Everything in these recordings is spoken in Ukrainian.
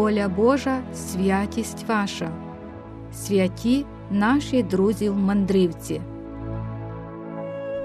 воля Божа, святість ваша, святі наші друзі в мандрівці.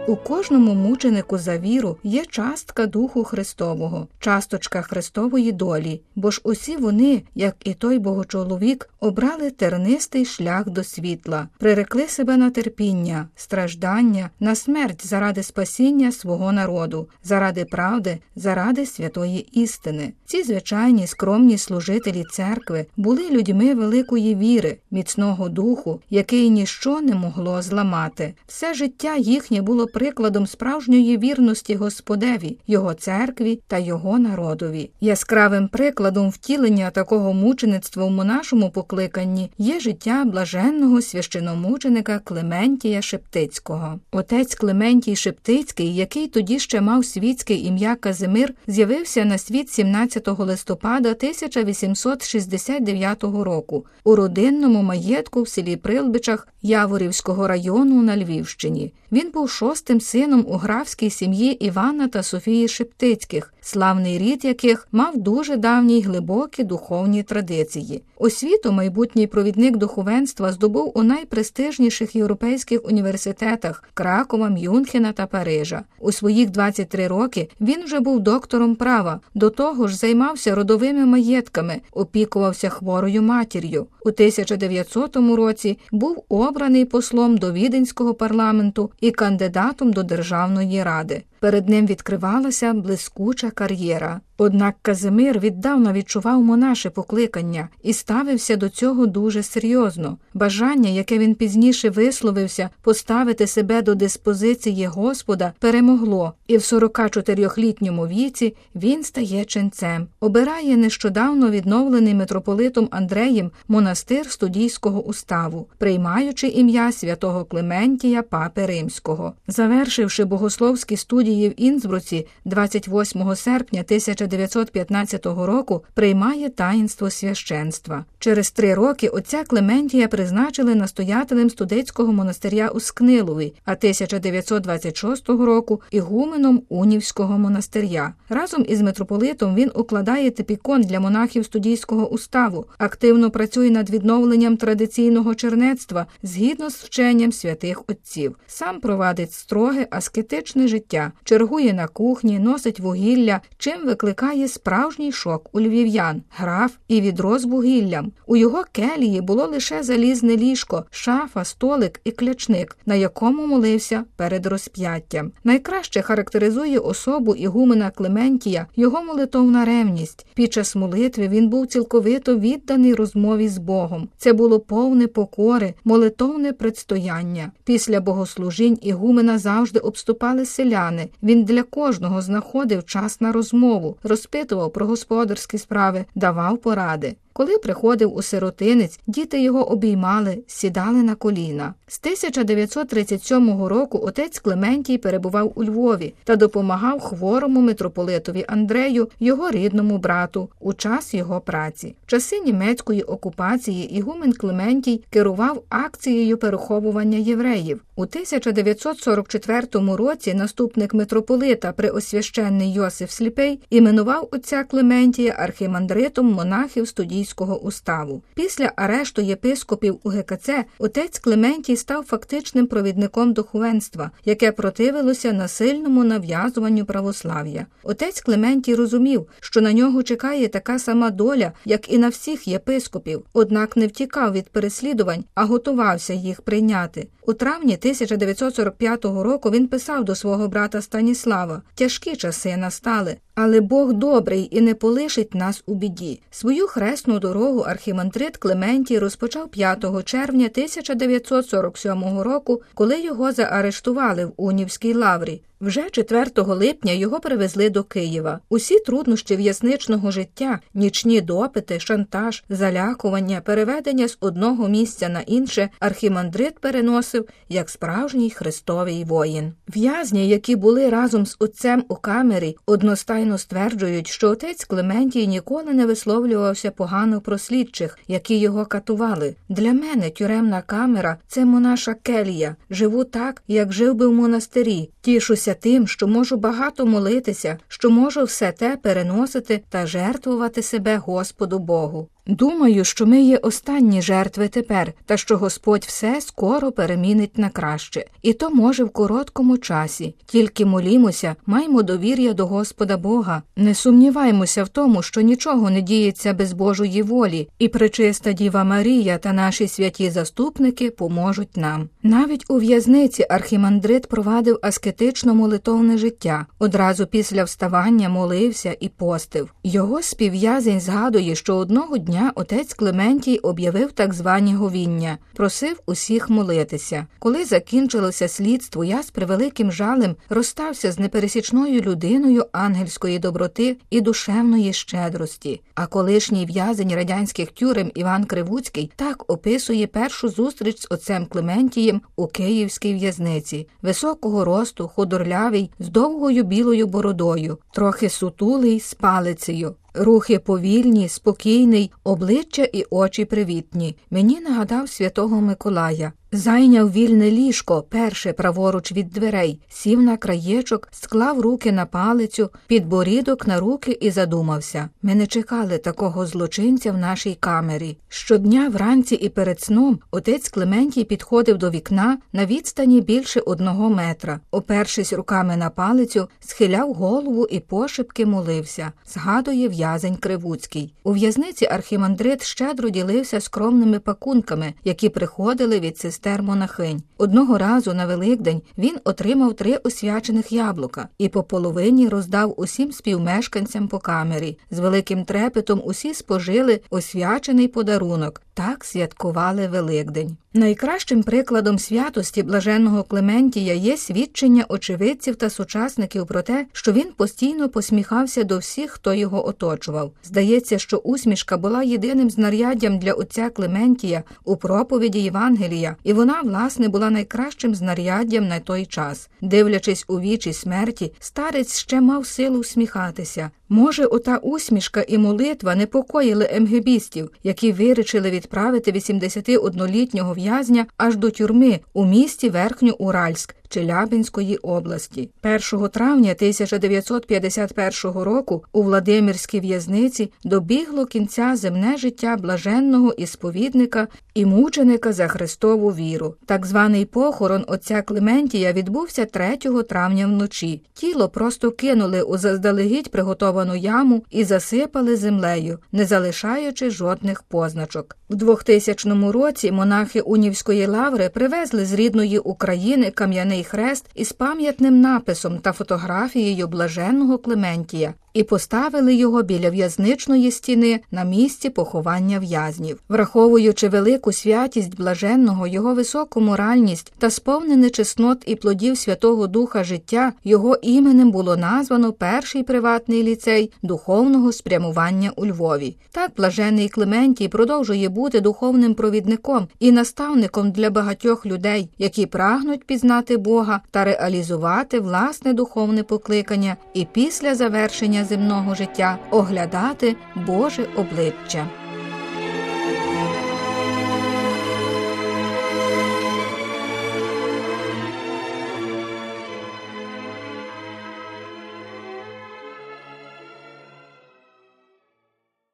У кожному мученику за віру є частка Духу Христового, часточка Христової долі, бо ж усі вони, як і той богочоловік, обрали тернистий шлях до світла, прирекли себе на терпіння, страждання, на смерть заради спасіння свого народу, заради правди, заради святої істини. Ці звичайні скромні служителі церкви були людьми великої віри, міцного духу, який ніщо не могло зламати. Все життя їхнє було прикладом справжньої вірності Господеві, його церкві та його народові. Яскравим прикладом втілення такого мучеництва в монашому покликанні є життя блаженного священомученика Клементія Шептицького. Отець Клементій Шептицький, який тоді ще мав світське ім'я Казимир, з'явився на світ 17 листопада 1869 року у родинному маєтку в селі Прилбичах Яворівського району на Львівщині. Він був шостим сином у графській сім'ї Івана та Софії Шептицьких, славний рід яких мав дуже давні й глибокі духовні традиції. Освіту майбутній провідник духовенства здобув у найпрестижніших європейських університетах Кракова, Мюнхена та Парижа. У своїх 23 роки він вже був доктором права, до того ж займався родовими маєтками, опікувався хворою матір'ю. У 1900 році був обраний послом до віденського парламенту і кандидатом до Державної ради. Перед ним відкривалася блискуча кар'єра. Однак Казимир віддавна відчував монаше покликання і ставився до цього дуже серйозно. Бажання, яке він пізніше висловився, поставити себе до диспозиції Господа, перемогло, і в 44-літньому віці він стає ченцем, обирає нещодавно відновлений митрополитом Андреєм монастир студійського уставу, приймаючи ім'я святого Клементія Папи Римського. Завершивши богословські студії в Інсбруці 28 серпня 1915 року, приймає таїнство священства. Через три роки отця Клементія призначили настоятелем студецького монастиря у Скнилові, а 1926 року ігуменом Унівського монастиря. Разом із митрополитом він укладає типікон для монахів студійського уставу, активно працює над відновленням традиційного чернецтва згідно з вченням святих отців. Сам провадить строге аскетичне життя, чергує на кухні, носить вугілля, чим викликає справжній шок у львів'ян, граф і відро з вугіллям. У його келії було лише залізне ліжко, шафа, столик і клячник, на якому молився перед розп'яттям. Найкраще характеризує особу ігумена Клементія його молитовна ревність. Під час молитви він був цілковито відданий розмові з Богом. Це було повне покори, молитовне предстояння. Після богослужінь ігумена завжди обступали селяни. Він для кожного знаходив час на розмову, розпитував про господарські справи, давав поради. Коли приходив у сиротинець, діти його обіймали, сідали на коліна. З 1937 року отець Клементій перебував у Львові та допомагав хворому митрополитові Андрею, його рідному брату, у час його праці. В часи німецької окупації Ігумен Клементій керував акцією переховування євреїв. У 1944 році наступник митрополита преосвященний Йосиф Сліпей іменував отця Клементія архімандритом монахів студійського уставу. Після арешту єпископів у ГКЦ отець Клементій став фактичним провідником духовенства, яке противилося насильному нав'язуванню православ'я. Отець Клементій розумів, що на нього чекає така сама доля, як і на всіх єпископів, однак не втікав від переслідувань, а готувався їх прийняти. У травні 1945 року він писав до свого брата Станіслава: тяжкі часи настали, але Бог добрий і не полишить нас у біді. Свою хресну дорогу архімандрит Клементій розпочав 5 червня 1947 року, коли його заарештували в Унівській лаврі. Вже 4 липня його привезли до Києва. Усі труднощі в'ясничного життя, нічні допити, шантаж, залякування, переведення з одного місця на інше, архімандрит переносив як справжній христовий воїн. В'язні, які були разом з отцем у камері, одностайно стверджують, що отець Клементій ніколи не висловлювався погано про слідчих, які його катували. Для мене тюремна камера це монаша келія. Живу так, як жив би в монастирі. Тішуся пишаюся тим, що можу багато молитися, що можу все те переносити та жертвувати себе Господу Богу. Думаю, що ми є останні жертви тепер, та що Господь все скоро перемінить на краще, і то може в короткому часі. Тільки молімося, маймо довір'я до Господа Бога. Не сумніваймося в тому, що нічого не діється без Божої волі, і пречиста Діва Марія та наші святі заступники поможуть нам. Навіть у в'язниці архімандрит провадив аскетично молитовне життя. Одразу після вставання молився і постив. Його співв'язень згадує, що одного дня дня отець Клементій об'явив так звані говіння, просив усіх молитися. Коли закінчилося слідство, я з превеликим жалем розстався з непересічною людиною ангельської доброти і душевної щедрості. А колишній в'язень радянських тюрем Іван Кривуцький так описує першу зустріч з отцем Клементієм у київській в'язниці, високого росту, худорлявий, з довгою білою бородою, трохи сутулий з палицею. Рухи повільні, спокійний, обличчя і очі привітні. Мені нагадав святого Миколая. Зайняв вільне ліжко, перше праворуч від дверей, сів на краєчок, склав руки на палицю, підборідок на руки і задумався. Ми не чекали такого злочинця в нашій камері. Щодня вранці і перед сном отець Клементій підходив до вікна на відстані більше одного метра, опершись руками на палицю, схиляв голову і пошепки молився, згадує в'язень Кривуцький. У в'язниці архімандрит щедро ділився скромними пакунками, які приходили від сестри сестер монахинь. Одного разу на Великдень він отримав три освячених яблука і по половині роздав усім співмешканцям по камері. З великим трепетом усі спожили освячений подарунок. Так святкували Великдень. Найкращим прикладом святості блаженного Клементія є свідчення очевидців та сучасників про те, що він постійно посміхався до всіх, хто його оточував. Здається, що усмішка була єдиним знаряддям для отця Клементія у проповіді Євангелія, і вона, власне, була найкращим знаряддям на той час. Дивлячись у вічі смерті, старець ще мав силу всміхатися. Може, ота усмішка і молитва непокоїли емгебістів, які вирішили відправити 81-літнього в'язня аж до тюрми у місті Верхньоуральськ, Челябинської області. 1 травня 1951 року у Владимирській в'язниці добігло кінця земне життя блаженного і сповідника і мученика за Христову віру. Так званий похорон отця Клементія відбувся 3 травня вночі. Тіло просто кинули у заздалегідь приготовану яму і засипали землею, не залишаючи жодних позначок. У 2000 році монахи Унівської лаври привезли з рідної України кам'яний хрест із пам'ятним написом та фотографією блаженного Клементія і поставили його біля в'язничної стіни на місці поховання в'язнів, враховуючи велику святість блаженного, його високу моральність та сповнене чеснот і плодів Святого Духа життя, його іменем було названо перший приватний ліцей духовного спрямування у Львові. Так блажений Клементій продовжує бути духовним провідником і наставником для багатьох людей, які прагнуть пізнати Бога та реалізувати власне духовне покликання і після завершення земного життя оглядати Боже обличчя.